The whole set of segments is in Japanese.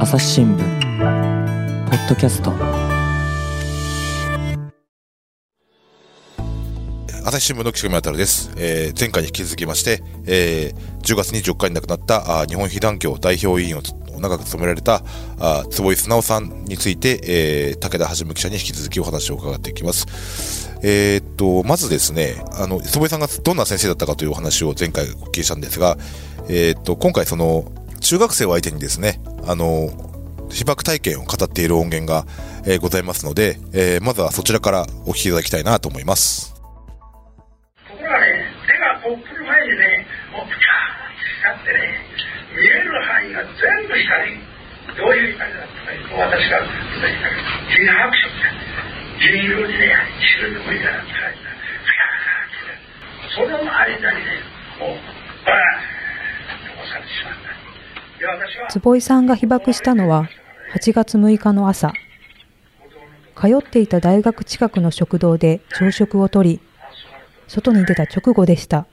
朝日新聞ポッドキャスト朝日新聞の岸上渉です、えー前回に引き続きまして、えー10月24日に亡くなったあ日本被団協代表委員を長く務められたあ坪井素直さんについて、えー武田は記者に引き続きお話を伺っていきます。えーっと、まずですね、あの、坪井さんがどんな先生だったかというお話を前回お聞きしたんですが、えーっと、今回その、中学生を相手にですね、あの、被爆体験を語っている音源が、えーございますので、えーまずはそちらからお聞きいただきたいなと思います。ところがね、手がこう来る前にね、もうピカーッて光ってね、見える範囲が全部光。どういう光だったか、私が見た光。銀白色で、銀色にね、白い声が光って、ピカーッてね、その間にね、もう、バーンと押されてしまった。坪井さんが被爆したのは8月6日の朝。通っていた大学近くの食堂で朝食をとり外に出た直後でした。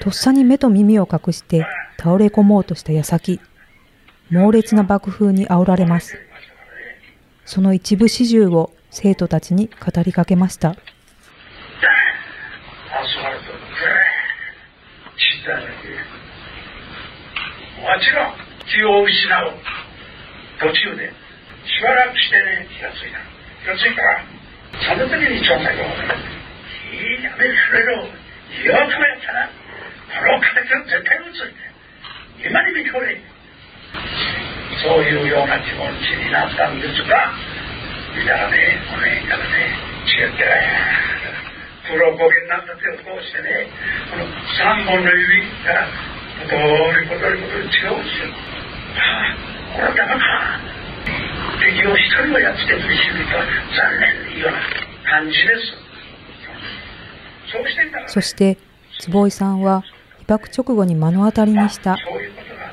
とっさに目と耳を隠して倒れ込もうとした矢先猛烈な爆風に煽られます。その一部始終を生徒たちに語りかけましたアスファルト、グーッ散っただけ。もちろん気を失う途中でしばらくしてね気がついた気がついたらその時に調査がいいやめくれろよくやったなこの形を絶対打つって今に見てこれそういうような気持ちになったんですが見たらねこの辺からね違って黒焦げになった手を通してねこの3本の指がポトリポトリポトリ違うんですよ。ああこれはダメか敵を一人はやっつけずに死ぬとは残念。なような感じです。そうしていたらねそして坪井さんは被爆直後に目の当たりにした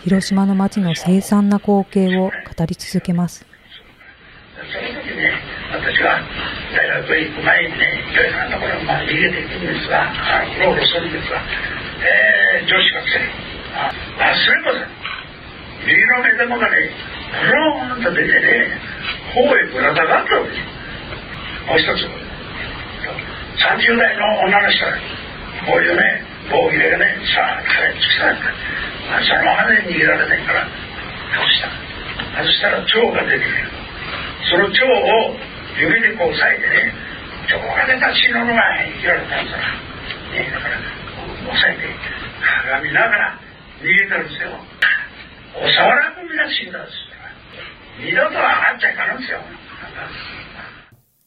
広島の街の凄惨な光景を語り続けます。その時ね、私は大学へ行く前にね、いろいろなところをまあ逃げていくんですが、あうろうろするんですが、えー、女子学生、忘れません。右の目玉がね、ブローンと出てね、頬へぶら下がったわけです。もう一つ、30代の女の人が、こういうね、棒切れがね、さあ、彼突き刺さった。まあ、そのままね、逃げられないから、倒した。外したら蝶が出てくる。その蝶を指でこう押さえてね、蝶が出た死ぬのが言われたんだから、ね、だから、押さえて、鏡ながら逃げたんですよ。おさわらくみんな死んだんですよ。二度と上がっちゃいかんですよ。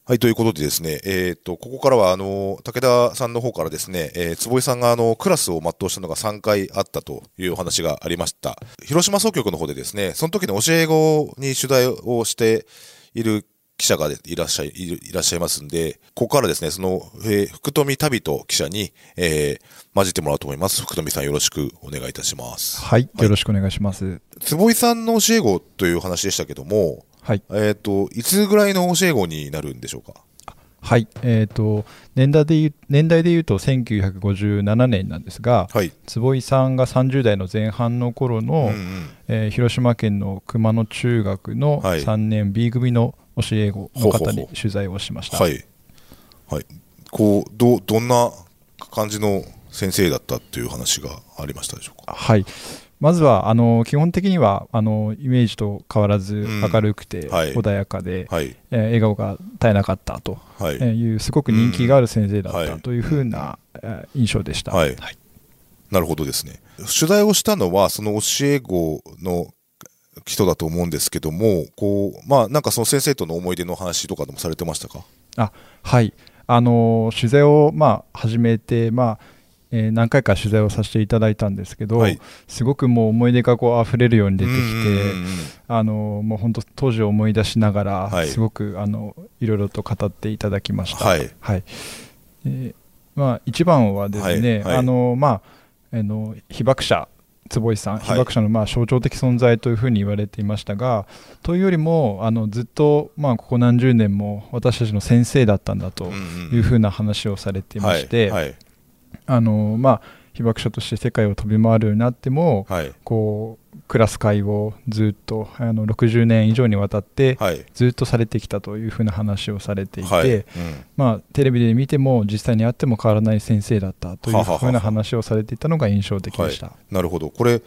はい、ということでですね、えっ、と、ここからは、あの、武田さんの方からですね、えー坪井さんが、あの、クラスを全うしたのが3回あったというお話がありました。広島総局の方でですね、その時の教え子に取材をしている記者がいらっしゃい、いらっしゃいますんで、ここからですね、その、えー福富旅人記者に、えー混じってもらおうと思います。福富さんよろしくお願いいたします。はい、よろしくお願いします。坪井さんの教え子という話でしたけども、はい、えっ、と、いつぐらいの教え子になるんでしょうか？はい、えっ、と年代で言う年代で言うと1957年なんですが、はい。坪井さんが30代の前半の頃の、うんうんえー広島県の熊野中学のはい3年 B 組の教え子の方ほうほうほうに取材をしました。はい。はい。こう、ど、どんな感じの先生だったっていう話がありましたでしょうか？はいまずはあの基本的にはあのイメージと変わらずん明るくてはい穏やかで、はい。えー笑顔が絶えなかったとはい。うすごく人気がある先生だったというふうな、えー印象でした。はいなるほどですね。取材をしたのは、その教え子の人だと思うんですけども、こう、まあ、なんかその先生との思い出の話とかでもされてましたか？あはい。あの取材を、まあ、始めて、まあえー何回か取材をさせていただいたんですけど、はい。すごくもう思い出がこう溢れるように出てきてあのもう本当当時を思い出しながら、はい。すごくあのいろいろと語っていただきました。はい。えーまあ、一番はですね、はい。はい。あのまあ、あの被爆者坪井さん、はい。被爆者のまあ象徴的存在というふうに言われていましたが、というよりもあのずっと、まあ、ここ何十年も私たちの先生だったんだというふうな話をされていまして、はい。あのまあ、被爆者として世界を飛び回るようになっても、はい。こうクラス会をずっとあの60年以上にわたってはい。ずっとされてきたというふうな話をされていて、はい。うん。まあ、テレビで見ても実際に会っても変わらない先生だったというははははふうな話をされていたのが印象的でした。はい、なるほど。これ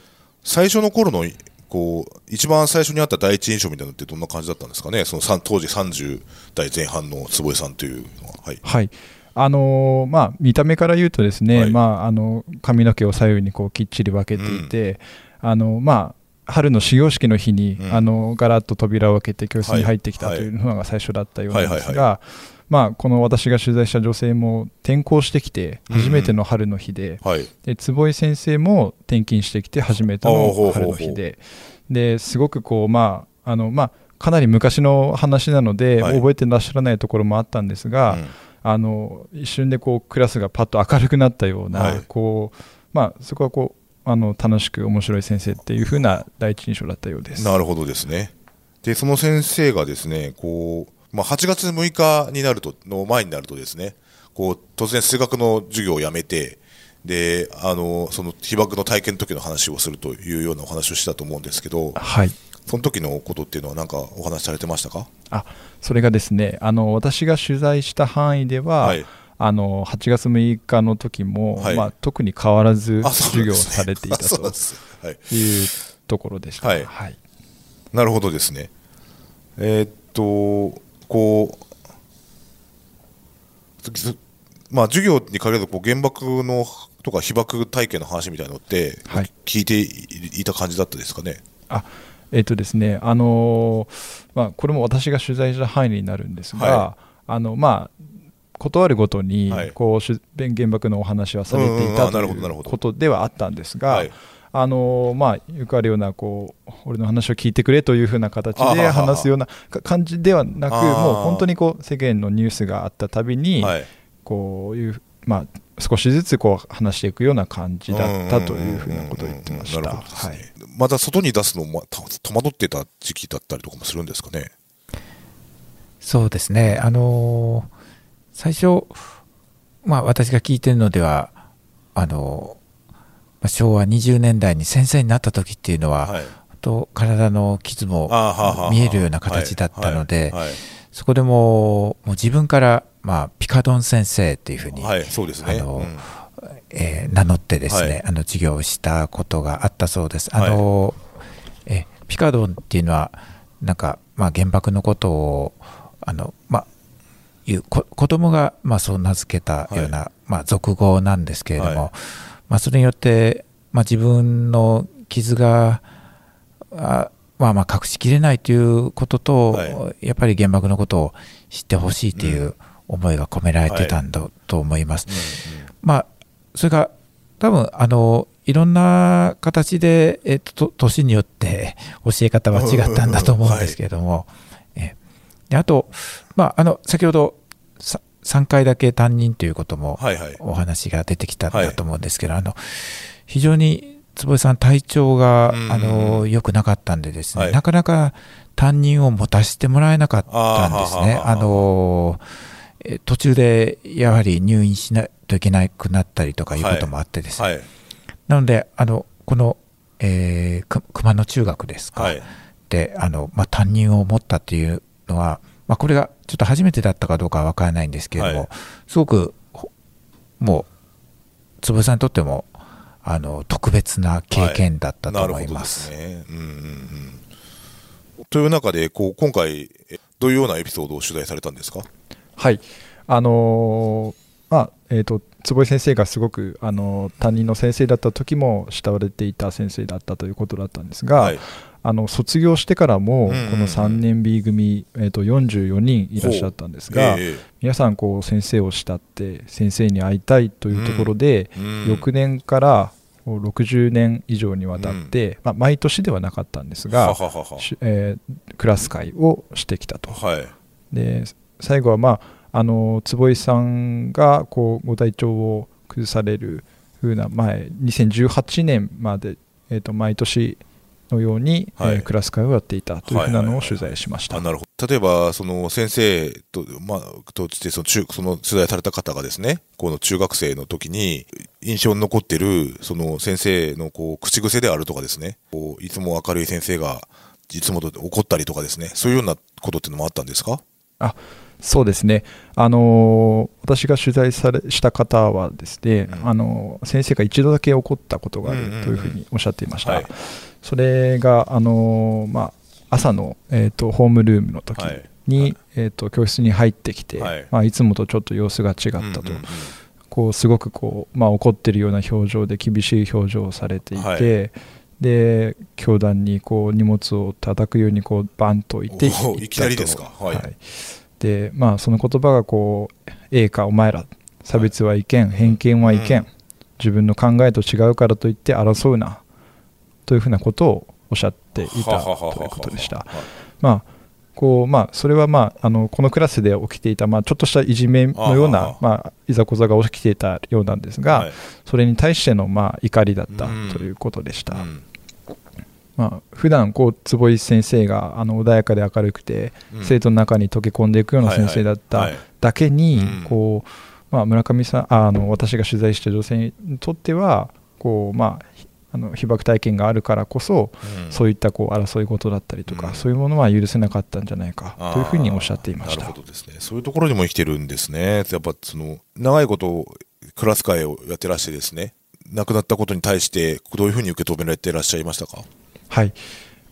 最初の頃のこう一番最初にあった第一印象みたいなのってどんな感じだったんですかね？その当時30代前半の坪井さんというのは。はい。はいあのーまあ、見た目から言うとですね、はい。まあ、あの髪の毛を左右にこうきっちり分けていて、あのまあ、春の始業式の日に、うん。あのガラッと扉を開けて教室に入ってきたはいというのが最初だったようなんですが、まあ、この私が取材した女性も転校してきて初めての春の日で,、はい。で坪井先生も転勤してきて初めての春の日でですごくこう、まああのまあ、かなり昔の話なので、はい。覚えてらっしゃらないところもあったんですが、うんあの一瞬でこうクラスがパッと明るくなったような、はい。こうまあ、そこはこうあの楽しく面白い先生っていう風な第一印象だったようです。なるほどですね。でその先生がですねこう、まあ、8月6日になるとの前になるとですねこう突然数学の授業をやめてであのその被爆の体験の時の話をするというようなお話をしたと思うんですけどはいその時のことっていうのは何かお話しされてましたか？あそれがですねあの私が取材した範囲では、はい。あの8月6日の時も、はい。まあ、特に変わらず授業をされていたと い。いうところでした。はい。はい。なるほどですね。えーっと、こう、つまあ、授業に限らずこう原爆のとか被爆体験の話みたいなのって、はい。聞いていた感じだったですかね？あえっ、とですね、あのーまあ、これも私が取材した範囲になるんですが、はあのまあ、断るごとに、はい。こうし原爆のお話はされていうんうんということではあったんですが、はい。あのーまあ、よくあるようなこう俺の話を聞いてくれというふうな形で話すようなか感じではなくもう本当にこう世間のニュースがあったたびに、はい。こういう、まあ、少しずつこう話していくような感じだったというふうなことを言ってました。また外に出すのもた戸惑ってた時期だったりとかもするんですかね。そうですね、あのー最初、まあ、私が聞いてるのではあのーまあ昭和20年代に先生になった時っていうのは、はい。と体の傷も見えるような形だったので、はい。そこでもうもう自分から、まあ、ピカドン先生っていうふうに、はい、はいそうですね。あのうん。えー名乗ってですね、はい。あの授業をしたことがあったそうです。あのえピカドンっていうのはなんか、まあ、原爆のことをあの、まあ、いうこ子供がまあそう名付けたような、まあ、俗語なんですけれども、はい。まあ、それによって、まあ、自分の傷があまあまあ隠しきれないということと、はやっぱり原爆のことを知ってほしいという思いが込められてたんだと思います。まあ、それが多分あのいろんな形で、えっと、と年によって教え方は違ったんだと思うんですけれども、えであと、まあ、あの先ほどさ3回だけ担任ということもはいはい。お話が出てきたんだと思うんですけど、あの非常に坪井さん体調が、うんあの良くなかったんでですね、はいなかなか担任を持たせてもらえなかったんですね。あのえ途中でやはり入院しないといけなくなったりとかいうこともあってですね、はい。なのであのこの、えーく熊野中学ですか、はい。であの、まあ、担任を持ったっていうのは、まあ、これがちょっと初めてだったかどうかは分からないんですけれども、はいすごくほもう坪井さんにとってもあの特別な経験だったと思います。なるほどですね。うんうんうん。という中で、こう、今回、えどういうようなエピソードを取材されたんですか？はい、あのーまあえー、と坪井先生がすごく、あのー担任の先生だった時も慕われていた先生だったということだったんですが、はい。あの卒業してからも、うんうんうんこの3年 B 組、えー、と44人いらっしゃったんですが、え皆さんこう先生を慕って先生に会いたいというところで、えうん翌年からこう60年以上にわたって、まあ、毎年ではなかったんですがはははえークラス会をしてきたと。はい。で最後は、まあ、あの坪井さんがこうご体調を崩される風な前2018年まで、えー、と毎年のように、はい。えークラス会をやっていたというふうなのを取材しました。あなるほど。例えば、その先生と、まあ、としてその中、その取材された方がですね、この中学生の時に印象に残ってる、その先生のこう口癖であるとかですね、こういつも明るい先生が、いつもと怒ったりとかですね、そういうようなことっていうのもあったんですか？あそうですね、あのー私が取材されした方はですね、うん。あのー先生が一度だけ怒ったことがあるうんうんうんというふうにおっしゃっていました。はい。それが、あのーまあ、朝の、えー、とホームルームの時はい。に、えー、と教室に入ってきて、はい。いまあ、いつもとちょっと様子が違ったと、うんうんうん。こうすごくこう、まあ、怒ってるような表情で厳しい表情をされていて、はい。で教団にこう荷物を叩くようにこうバンと置いていきなりですか。はいでまあその言葉がこう「ええかお前ら差別はいけん偏見はいけん、うん。自分の考えと違うからといって争うな」というふうなことをおっしゃっていたということでした。はいまあこうまあ、それは、まあ、あのこのクラスで起きていた、まあ、ちょっとしたいじめのような、まあ、いざこざが起きていたようなんですが、はい。それに対しての、まあ、怒りだったうん。ということでした。うんまあ普段こう坪井先生があの穏やかで明るくて、うん。生徒の中に溶け込んでいくような先生だっただけに、うん。こうまあ、村上さんああの私が取材した女性にとってはこう、まあ、ひあの被爆体験があるからこそ、うん。そういったこう争い事だったりとか、うん。そういうものは許せなかったんじゃないかというふうにおっしゃっていました。なるほどですね。そういうところにも生きてるんですね。やっぱその、長いことクラス会をやってらしてですね、亡くなったことに対して、どういうふうに受け止められていらっしゃいましたか？はい。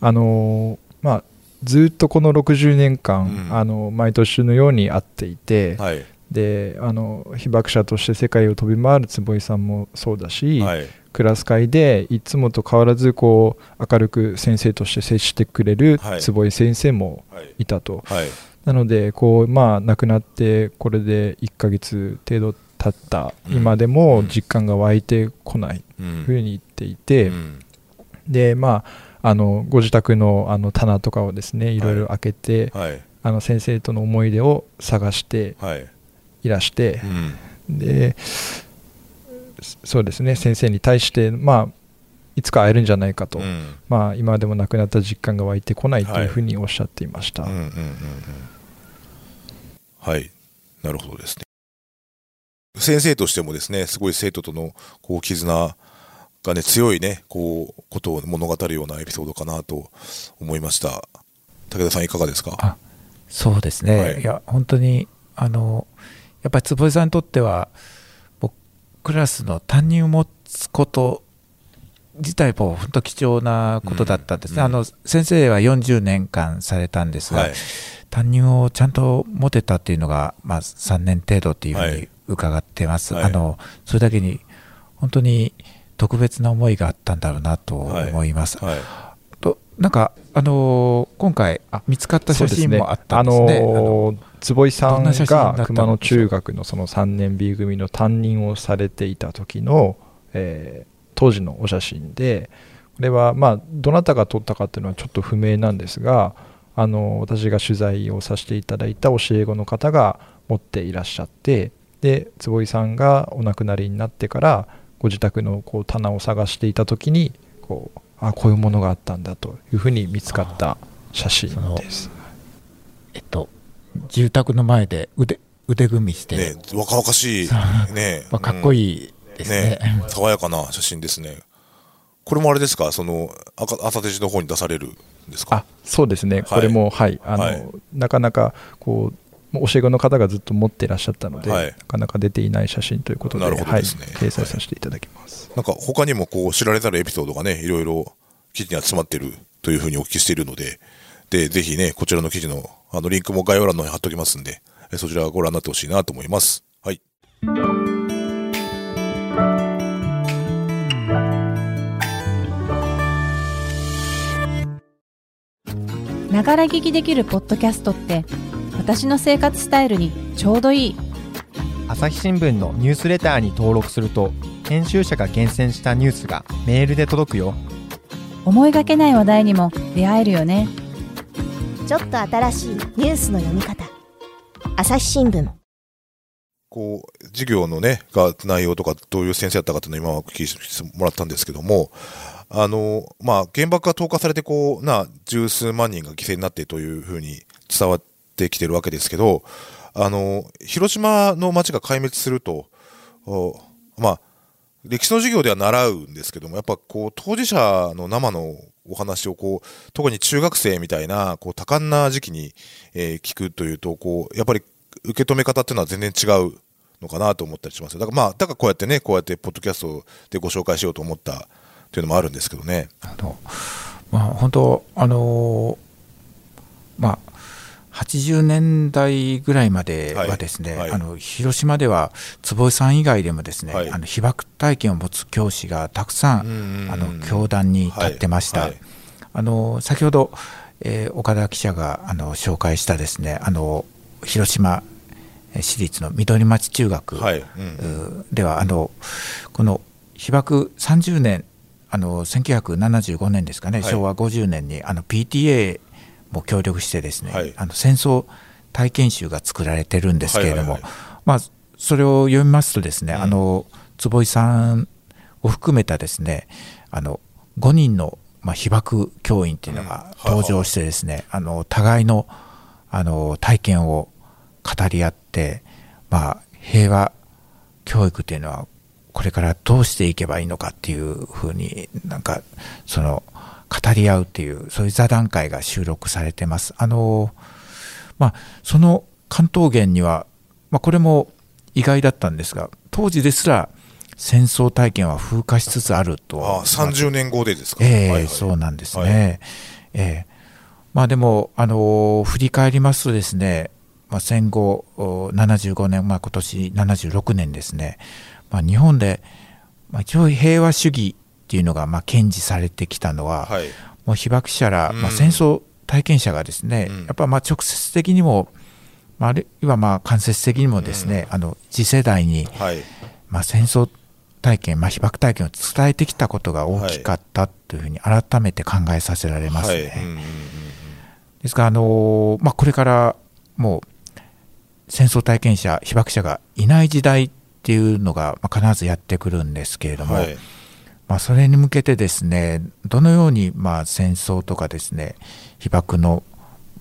あのーまあ、ずっとこの60年間、うん。あの毎年のように会っていて、はい。であの被爆者として世界を飛び回る坪井さんもそうだし、はい。クラス会でいつもと変わらずこう明るく先生として接してくれるはい。坪井先生もはい。いたと、はい。なのでこう、まあ、亡くなってこれで1ヶ月程度経った。うん。今でも実感が湧いてこない。うん。ふうに言っていて、うん。でまああのご自宅のあの棚とかをですねいろいろ開けて、はい。あの先生との思い出を探してはい。いらしてう、ん。でそうですね先生に対して、まあ、いつか会えるんじゃないかと、うんまあ、今でも亡くなった実感が湧いてこないとはいいうふうにおっしゃっていました。うんうんうんうんはい。なるほどですね。先生としてもですね、すごい生徒とのこう絆がね、強いね、こう、ことを物語るようなエピソードかなと思いました。武田さんいかがですか？あそうですね、はい。い、や本当にあのやっぱり坪井さんにとっては僕クラスの担任を持つこと自体も本当貴重なことだったんですね、うんあの先生は40年間されたんですが、はい。担任をちゃんと持てたっていうのが、まあ、3年程度っていうふうにはい。伺ってます、はい。あのそれだけに本当に特別な思いがあったんだろうなと思います。はい。となんか、あのー今回あ見つかった写真もあったんですね。すねあのあの坪井さんが熊野中学のその3年 B 組の担任をされていた時の、えー当時のお写真でこれはまあどなたが撮ったかっていうのはちょっと不明なんですがあの私が取材をさせていただいた教え子の方が持っていらっしゃってで坪井さんがお亡くなりになってからご自宅のこう棚を探していた時にこうあこういうものがあったんだというふうに見つかった写真です。えっと、住宅の前で腕腕組みして、ね、若々しいね。まあ、かっこいいいですね。爽やかな写真ですね。これもあれですか？その、赤朝手地の方に出されるんですか？あそうですね、これも、はい。あのはい。なかなかこう教え子の方がずっと持っていらっしゃったので、はいなかなか出ていない写真ということで、なるほどはい、ですね掲載させていただきます。なんか他にもこう知られざるエピソードがね、いろいろ記事に集まってるというふうにお聞きしているので、で、ぜひね、こちらの記事のあのリンクも概要欄の方に貼っておきますんで、えそちらご覧になってほしいなと思います。はい。ながら聞きできるポッドキャストって私の生活スタイルにちょうどいい。朝日新聞のニュースレターに登録すると編集者が厳選したニュースがメールで届くよ。思いがけない話題にも出会えるよね。ちょっと新しいニュースの読み方。朝日新聞。こう、授業のね、が内容とかどういう先生だったかっていうのを今はお聞きしてもらったんですけども、あの、まあ、原爆が投下されて、こう、な、十数万人が犠牲になってというふうに伝わってきてるわけですけど、あの、広島の町が壊滅すると、まあ、歴史の授業では習うんですけども、やっぱこう、当事者の生のお話をこう、特に中学生みたいな、こう、多感な時期に、えー、聞くというと、こう、やっぱり受け止め方っていうのは全然違うのかなと思ったりしますだからまあ、だからこうやってね、こうやってポッドキャストでご紹介しようと思ったというのもあるんですけどね。あのまあ、本当、あのまあ、80年代ぐらいまではですね、はい。はい、あの広島では坪井さん以外でもですね、はい、あの被爆体験を持つ教師がたくさんあの教壇に立ってました。あの先ほど、えー、岡田記者があの紹介したですねあの広島市立の緑町中学では、あのこの被爆30年あの1975年ですかね、昭和50年にあの PTA も協力してですね、はい、あの戦争体験集が作られてるんですけれども、まあ、それを読みますとですね、うん、あの坪井さんを含めたですねあの5人の、まあ、被爆教員っていうのが登場してですね、うん、あの互いのあの体験を語り合って、まあ、平和教育っていうのはこれからどうしていけばいいのかっていうふうになんかその語り合うっていうそういう座談会が収録されてます。あのまあ、その関東源には、まあ、これも意外だったんですが当時ですら戦争体験は風化しつつあると。ああ30年後でですか、えーはいはい、そうなんですね、はい、えー、まあ、でも、あの振り返りますとですね、まあ、戦後75年、まあ、今年76年ですね、まあ、日本で、まあ、一応平和主義っていうのがまあ堅持されてきたのは、はい、もう被爆者ら、まあ、戦争体験者がですね、うん、やっぱまあ直接的にも、まあ、あるいはまあ間接的にもですね、うん、あの次世代に、はい、まあ、戦争体験、まあ、被爆体験を伝えてきたことが大きかったというふうに改めて考えさせられますね。はい。ですから、あのまあ、これからもう戦争体験者、被爆者がいない時代っていうのが、まあ、必ずやってくるんですけれども、はい、まあ、それに向けてですねどのようにまあ戦争とかですね被爆の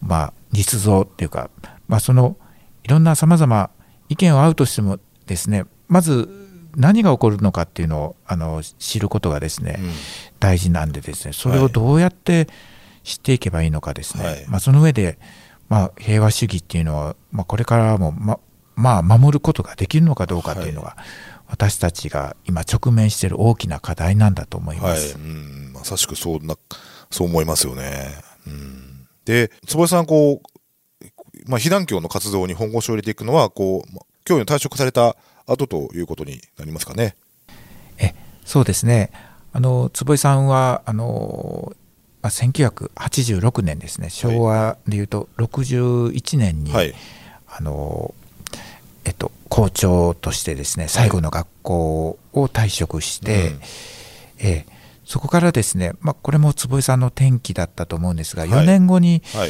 まあ実像っていうか、まあ、そのいろんなさまざま意見を合うとしてもですねまず何が起こるのかっていうのをあの知ることがですね、うん、大事なんでですねそれをどうやって知っていけばいいのかですね、はい、まあ、その上で、まあ、平和主義っていうのは、まあ、これからもままあ守ることができるのかどうかっていうのが、はい私たちが今直面している大きな課題なんだと思います。はい、うんまさしくそうなそう思いますよね。うん、で坪井さんこう、まあ、被団協の活動に本腰を入れていくのはこう今日に退職された後ということになりますかね。えそうですねあの坪井さんはあの、まあ、1986年ですね昭和でいうと61年に、はい、あのえっと、校長としてですね最後の学校を退職して、はいうん、えー、そこからですね、まあ、これも坪井さんの転機だったと思うんですが、4年後に、はい、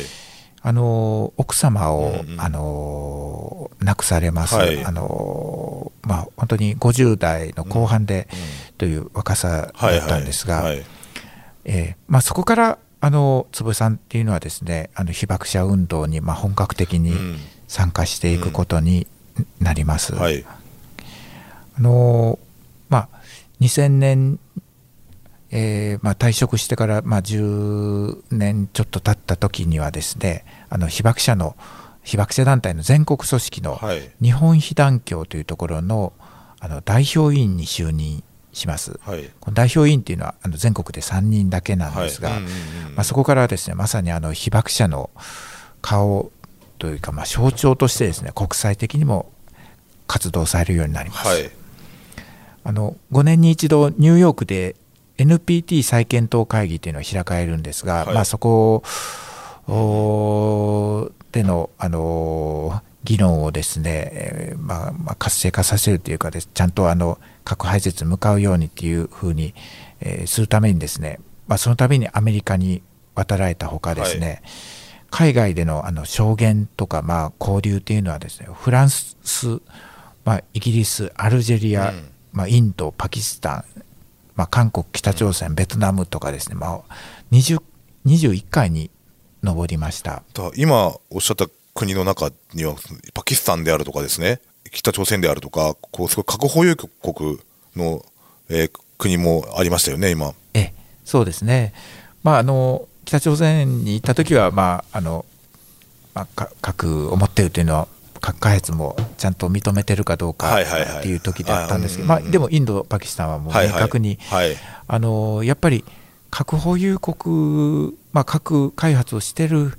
あの奥様を、うんうん、あの亡くされます、はい、あのまあ、本当に50代の後半で、という若さだったんですが、えまあ、そこからあの坪井さんっていうのはですねあの被爆者運動にまあ本格的に参加していくことになります。はい、あのまあ、2000年、えーまあ、退職してから、まあ、10年ちょっと経った時にはですねあの被爆者の被爆者団体の全国組織の日本被団協というところのあの代表委員に就任します、はい、この代表委員というのはあの全国で3人だけなんですが、まあ、そこからですねまさにあの被爆者の顔というか、まあ、象徴としてですね国際的にも活動されるようになります、はい、あの5年に一度ニューヨークで NPT 再検討会議というのを開かれるんですが、はい、まあ、そこでのあの議論をですね、えー、まあ、まあ、活性化させるというかですちゃんとあの核廃絶に向かうようにっていうふうに、えー、するためにですね、まあ、そのためにアメリカに渡られたほかですね、はい海外でのあの証言とか、まあ、交流というのはですねフランス、まあ、イギリスアルジェリア、うん、まあ、インドパキスタン、まあ、韓国北朝鮮ベトナムとかですね、まあ、20 21回に上りました。だ今おっしゃった国の中にはパキスタンであるとかですね北朝鮮であるとかこうすごい核保有国の、えー、国もありましたよね今。えそうですね。まああの北朝鮮に行った時はまああの、まあ、核を持っているというのは核開発もちゃんと認めてるかどうかっていう時であったんですけど、まあ、でもインド、パキスタンはもう明確に、あのやっぱり核保有国、まあ、核開発をしてる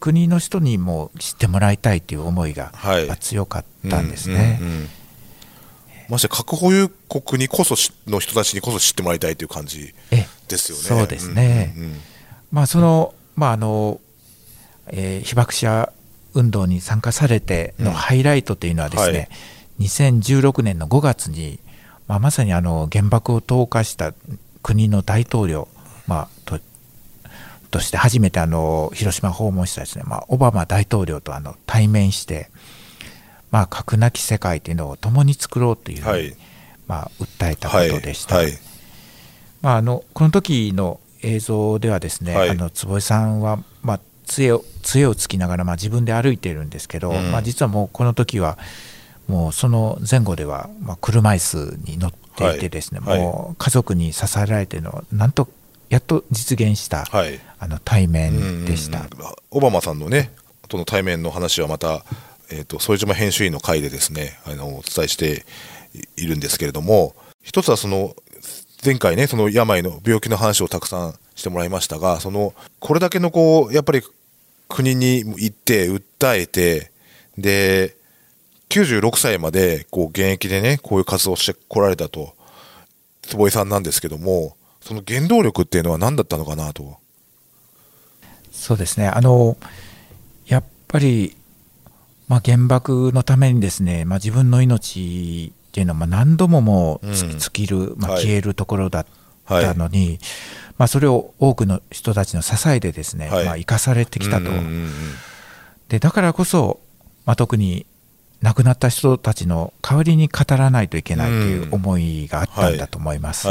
国の人にも知ってもらいたいという思いが強かったんですね。まして核保有国にこその人たちにこそ知ってもらいたいという感じですよね。そうですね。うんうん、まあそのまああの、えー、被爆者運動に参加されてのハイライトというのはですね、うんはい、2016年の5月に、まあ、まさにあの原爆を投下した国の大統領、まあ、ととして初めてあの広島訪問したですね、まあ、オバマ大統領とあの対面して、まあ、核なき世界というのを共に作ろうというはい、まあ、訴えたことでした。はい。はい、まあ、あのこの時の映像ではですね、あの坪井さんは、まあ、杖を杖をつきながら、まあ、自分で歩いているんですけど、うん、まあ、実はもうこの時はもうその前後では、まあ、車椅子に乗っていてですね、もう家族に支えられてのをなんとやっと実現した、はい、あの対面でした、オバマさんのねとの対面の話はまた、えーと、副島編集員の会でですねあのお伝えしているんですけれども一つはその前回ねその病の病気の話をたくさんしてもらいましたがそのこれだけのこうやっぱり国に行って訴えてで96歳までこう現役でねこういう活動してこられたと坪井さんなんですけどもその原動力っていうのは何だったのかなと。そうですねあのやっぱり、まあ、原爆のためにですね、まあ、自分の命っていうのはまあ何度ももう尽きる、うん、まあ、消えるところだったのに、はい、まあ、それを多くの人たちの支えでですね、はい、まあ、生かされてきたと。でだからこそ、まあ、特に亡くなった人たちの代わりに語らないといけないという思いがあったんだと思います。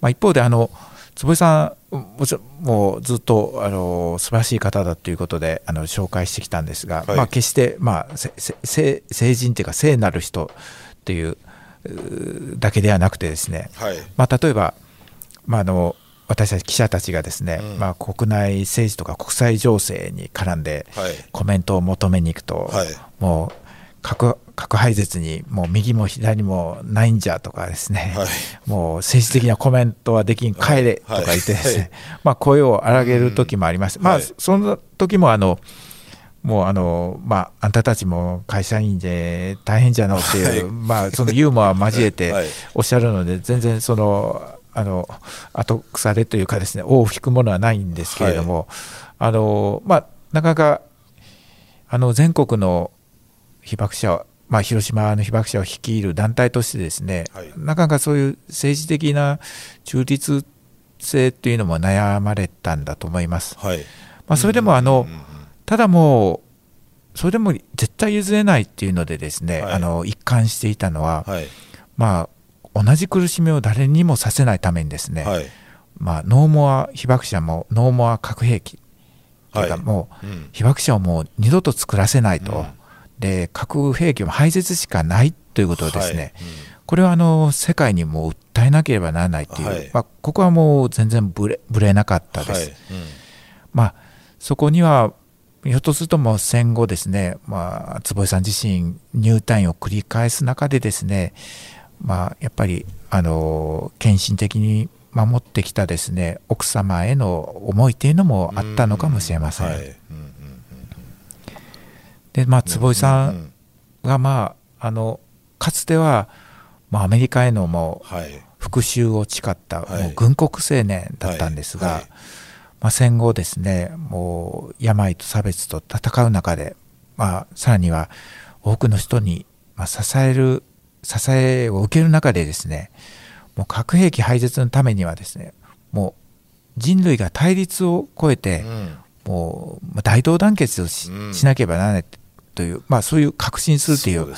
まあ、一方であの坪井さんもちもうずっとあの素晴らしい方だということであの紹介してきたんですが、はい、まあ、決して、まあ、成人というか聖なる人というだけではなくてですね、はい、まあ、例えば、まあ、あの私たち記者たちがですね、うん、まあ、国内政治とか国際情勢に絡んでコメントを求めに行くと、はい、もう核核廃絶にもう右も左もないんじゃとかですね、はい、もう政治的なコメントはできん帰れとか言ってですね、はい、まあ声を荒げる時もあります、まあその時もあのもうあのまああんたたちも会社員で大変じゃのっていう、まあそのユーモアを交えておっしゃるので全然そのあの後腐れというかですね尾を引くものはないんですけれども、あのまあなかなかあの全国の被爆者まあ、広島の被爆者を率いる団体としてですね、はい、なかなかそういう政治的な中立性っていうのも悩まれたんだと思います。はい、まあ、それでもあの、ただもうそれでも絶対譲れないっていうのでですね、はい、あの一貫していたのは、まあ、同じ苦しみを誰にもさせないためにですね、まあ、ノーモア被爆者もノーモア核兵器というかもう、被爆者をもう二度と作らせないと。うん。で核兵器を廃絶しかないということをですね、はい。うん、これはあの世界にも訴えなければならないという、はい、まあ、ここはもう全然ぶれぶれなかったです。はい。うん、まあ、そこにはひょっとするともう戦後ですね、まあ、坪井さん自身入退院を繰り返す中でですね、まあ、やっぱりあの献身的に守ってきたですね奥様への思いというのもあったのかもしれません。はい。でまあ坪井さんがまああのかつては、まあ、アメリカへのもう復讐を誓った、もう軍国青年だったんですが、まあ、戦後ですねもう病と差別と戦う中で、まあ、さらには多くの人に、まあ、支える支えを受ける中でですねもう核兵器廃絶のためにはですねもう人類が対立を超えて、うん、もう大同団結をし,、なければならないという、まあ、そういう確信するという、ね、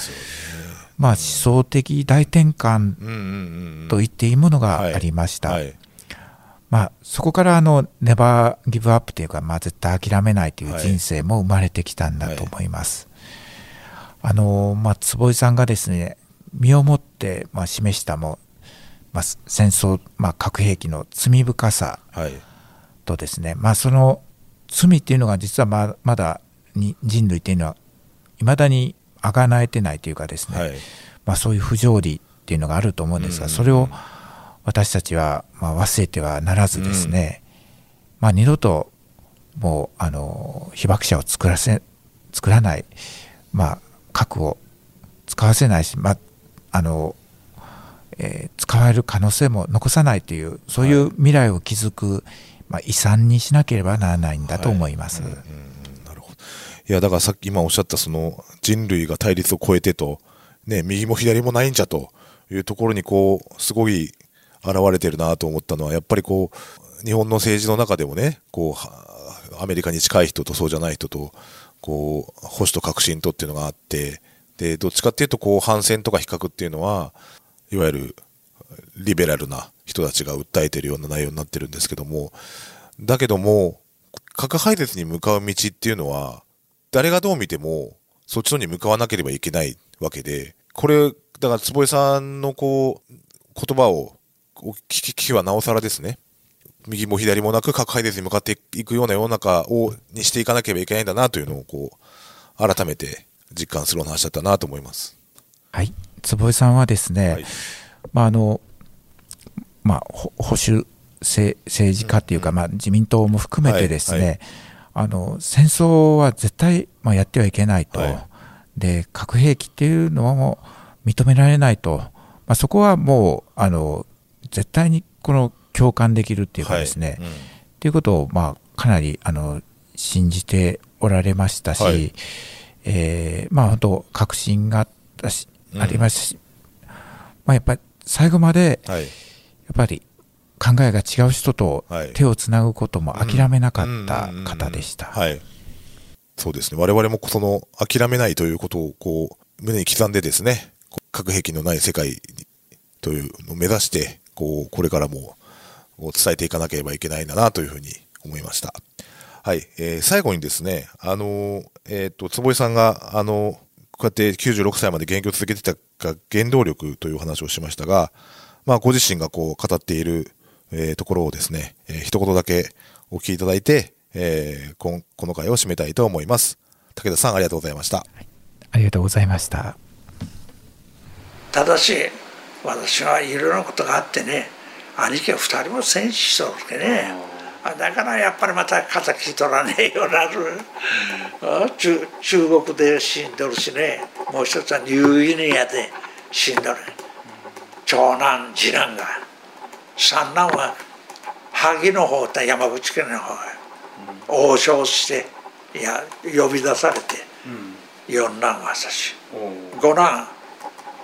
まあ、思想的大転換と言っていいものがありました。まあ、そこからあのネバーギブアップというか、まあ、絶対諦めないという人生も生まれてきたんだと思います。はい、あのまあ、坪井さんがですね身をもってまあ示したも、まあ、戦争、まあ、核兵器の罪深さとですね、はい、まあ、その罪っていうのが実はままだに人類っていうのはいまだにあがなえてないというかですね、はい、まあ、そういう不条理っていうのがあると思うんですが、それを私たちはま忘れてはならずですね、うん、まあ、二度ともうあの被爆者を作らせ作らない、まあ、核を使わせないし、まああのえー、使われる可能性も残さないというそういう未来を築く、まあ、遺産にしなければならないんだと思います。はい。うんうん、なるほど。いやだからさっき今おっしゃったその人類が対立を超えてと、ね、右も左もないんじゃというところにこうすごい現れてるなと思ったのはやっぱりこう日本の政治の中でもねこうアメリカに近い人とそうじゃない人とこう保守と革新とっていうのがあってでどっちかっていうとこう反戦とか比較っていうのはいわゆるリベラルな人たちが訴えてるような内容になってるんですけどもだけども核廃絶に向かう道っていうのは誰がどう見てもそっちのに向かわなければいけないわけでこれだから坪井さんのこう言葉を危機はなおさらですね。右も左もなく核廃絶に向かっていくような世の中をにしていかなければいけないんだなというのをこう改めて実感する話だったなと思います。はい、坪井さんはですね、はい、まああのまあ保守政治家というか、まあ、自民党も含めてですね、はいはい、あの戦争は絶対、まあ、やってはいけないと、で核兵器っていうのも認められないと、まあ、そこはもうあの絶対にこの共感できるっていうかですね、はい。うん、っていうことを、まあ、かなりあの信じておられましたし、はい、えー、まあ本当確信があったし、うん、ありますし、まあ、やっぱり最後まで、やっぱり考えが違う人と手をつなぐことも諦めなかった方でした。そうですね。我々もその諦めないということをこう胸に刻んでですね核兵器のない世界というのを目指してこう、これからも伝えていかなければいけないんだなというふうに思いました。はい。えー、最後にですね、あのー、えっ、ー、と、坪井さんが、あのこうやって96歳まで現役を続けてた原動力という話をしましたが、まあ、ご自身がこう、語っている、えー、ところをですね、えー、一言だけお聞きいただいて、えー、ここの回を締めたいと思います。武田さん、ありがとうございました。ありがとうございました。ただし、私はいろいろなことがあってね兄貴は2人も戦死しとるけね。だからやっぱりまた敵取らねえようになる、うん、中中国で死んどるしねもう一つはニューギニアで死んどる。長男次男が。三男は萩の方と山口県の方へ。王将していや呼び出されて、うん、四男は私。五男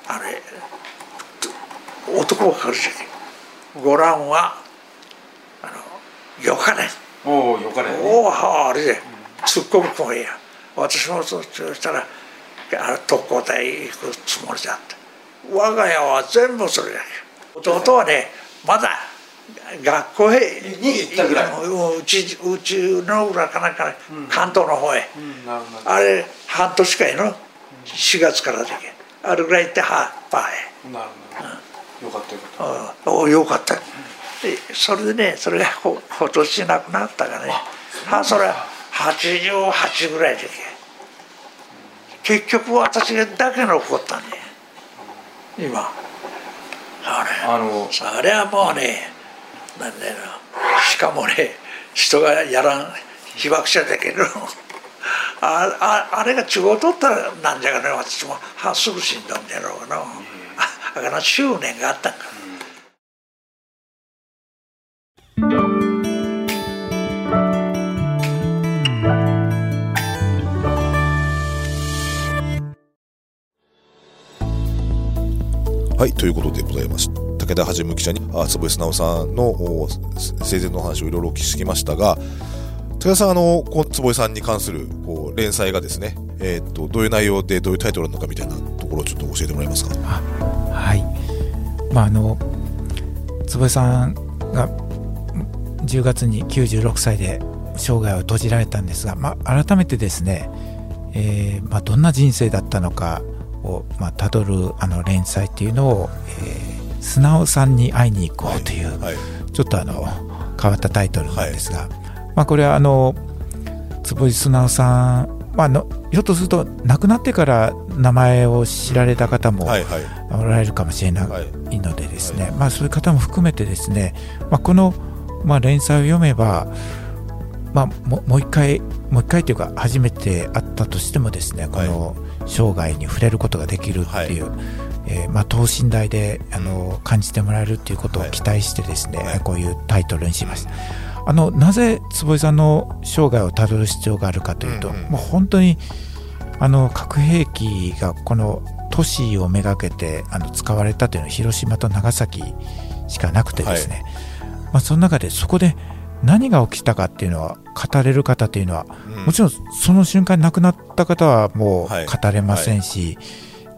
あれ男がかるじゃんご覧はあのよかねおおよかね。おおあれで突っ込む子もいや私もそうしたらあの特攻隊行くつもりだった。我が家は全部それだけ。弟はねまだ学校へに行ったぐらい。うちうちの裏かなんか、ね、関東の方へ、うん、あれ半年かいの？4月からだけ。あれぐらい行ってはパーへ。なるほど、うんよかったよかった。およかった。でそれでねそれが今年なくなったがね。あそれは88ぐらいで結局私だけ残ったね。今。あれ。あのそれはもうねなんだよしかもね人がやらん被爆者だけど。あああれが違うとったらなんじゃがね私も。すぐ死んだんだろうな。だから執念があったんかはい、ということでございました。武田はじむ記者に、あ坪井直さんの生前の話をいろいろお聞きしましたが、武田さん、あの、こ坪井さんに関するこう連載がですね、えー、っと、どういう内容でどういうタイトルなのかみたいなこころをちょっと教えてもらえますか？はい。まああの坪井さんが10月に96歳で生涯を閉じられたんですが、まあ、改めてですね、えーまあ、どんな人生だったのかを、まあ、たどるあの連載っていうのを、えー、素直さんに会いに行こうという、はいはい、ちょっとあの変わったタイトルなんですが、はい、まあ、これはあの坪井素直さん、まあの、ひょっとすると亡くなってから名前を知られた方もおられるかもしれないのでですね、まあ、そういう方も含めてですね、まあ、この、まあ、連載を読めばまあ、ももう一回、もう一回というか、初めて会ったとしてもですね、この生涯に触れることができるっていう、はい、えー、まあ、等身大であの感じてもらえるということを期待してですね、はい、こういうタイトルにしました。あのなぜ坪井さんの生涯をたどる必要があるかというと、うんうん、もう本当にあの核兵器がこの都市をめがけてあの使われたというのは広島と長崎しかなくてですね、はい、まあ、その中でそこで何が起きたかっていうのは語れる方っていうのは、うん、もちろんその瞬間亡くなった方はもう語れませんし、はい。は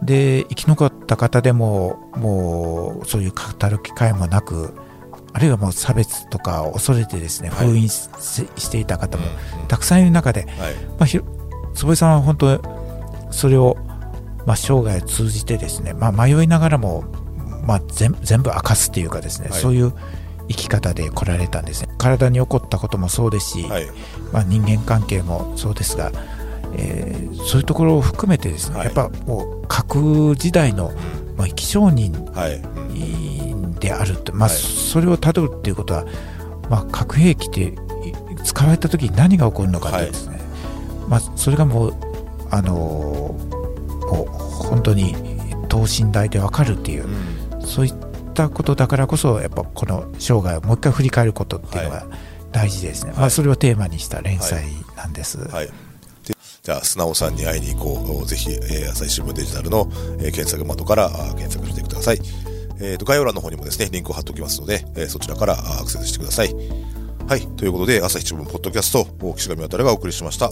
い、で生き残った方でももうそういう語る機会もなくあるいはもう差別とかを恐れてですね、封印していた方もたくさんいる中で、まあ、坪井さんは本当それを、まあ、生涯を通じてですね、まあ、迷いながらも、まあ、全部明かすっていうかですね、そういう生き方で来られたんですね。体に起こったこともそうですし、はい、まあ、人間関係もそうですが、えー、そういうところを含めてですね、はい、やっぱもう核時代の、まあ、生き証人であると、まあ、それをたどるっていうことは、まあ、核兵器って使われた時に何が起こるのかってですね、まあ、それがもうあのもう本当に等身大で分かるっていう、うん、そういったことだからこそやっぱこの生涯をもう一回振り返ることっていうのが大事ですね、はい、まあ、それをテーマにした連載なんです。はい、はいじゃあ、素直さんに会いに行こう。ぜひ、えー、朝日新聞デジタルの、えー、検索窓から検索してください。えっ、ー、と、概要欄の方にもですね、リンクを貼っておきますので、えー、そちらからアクセスしてください。はい。ということで、朝日新聞ポッドキャスト、岸上渡がお送りしました。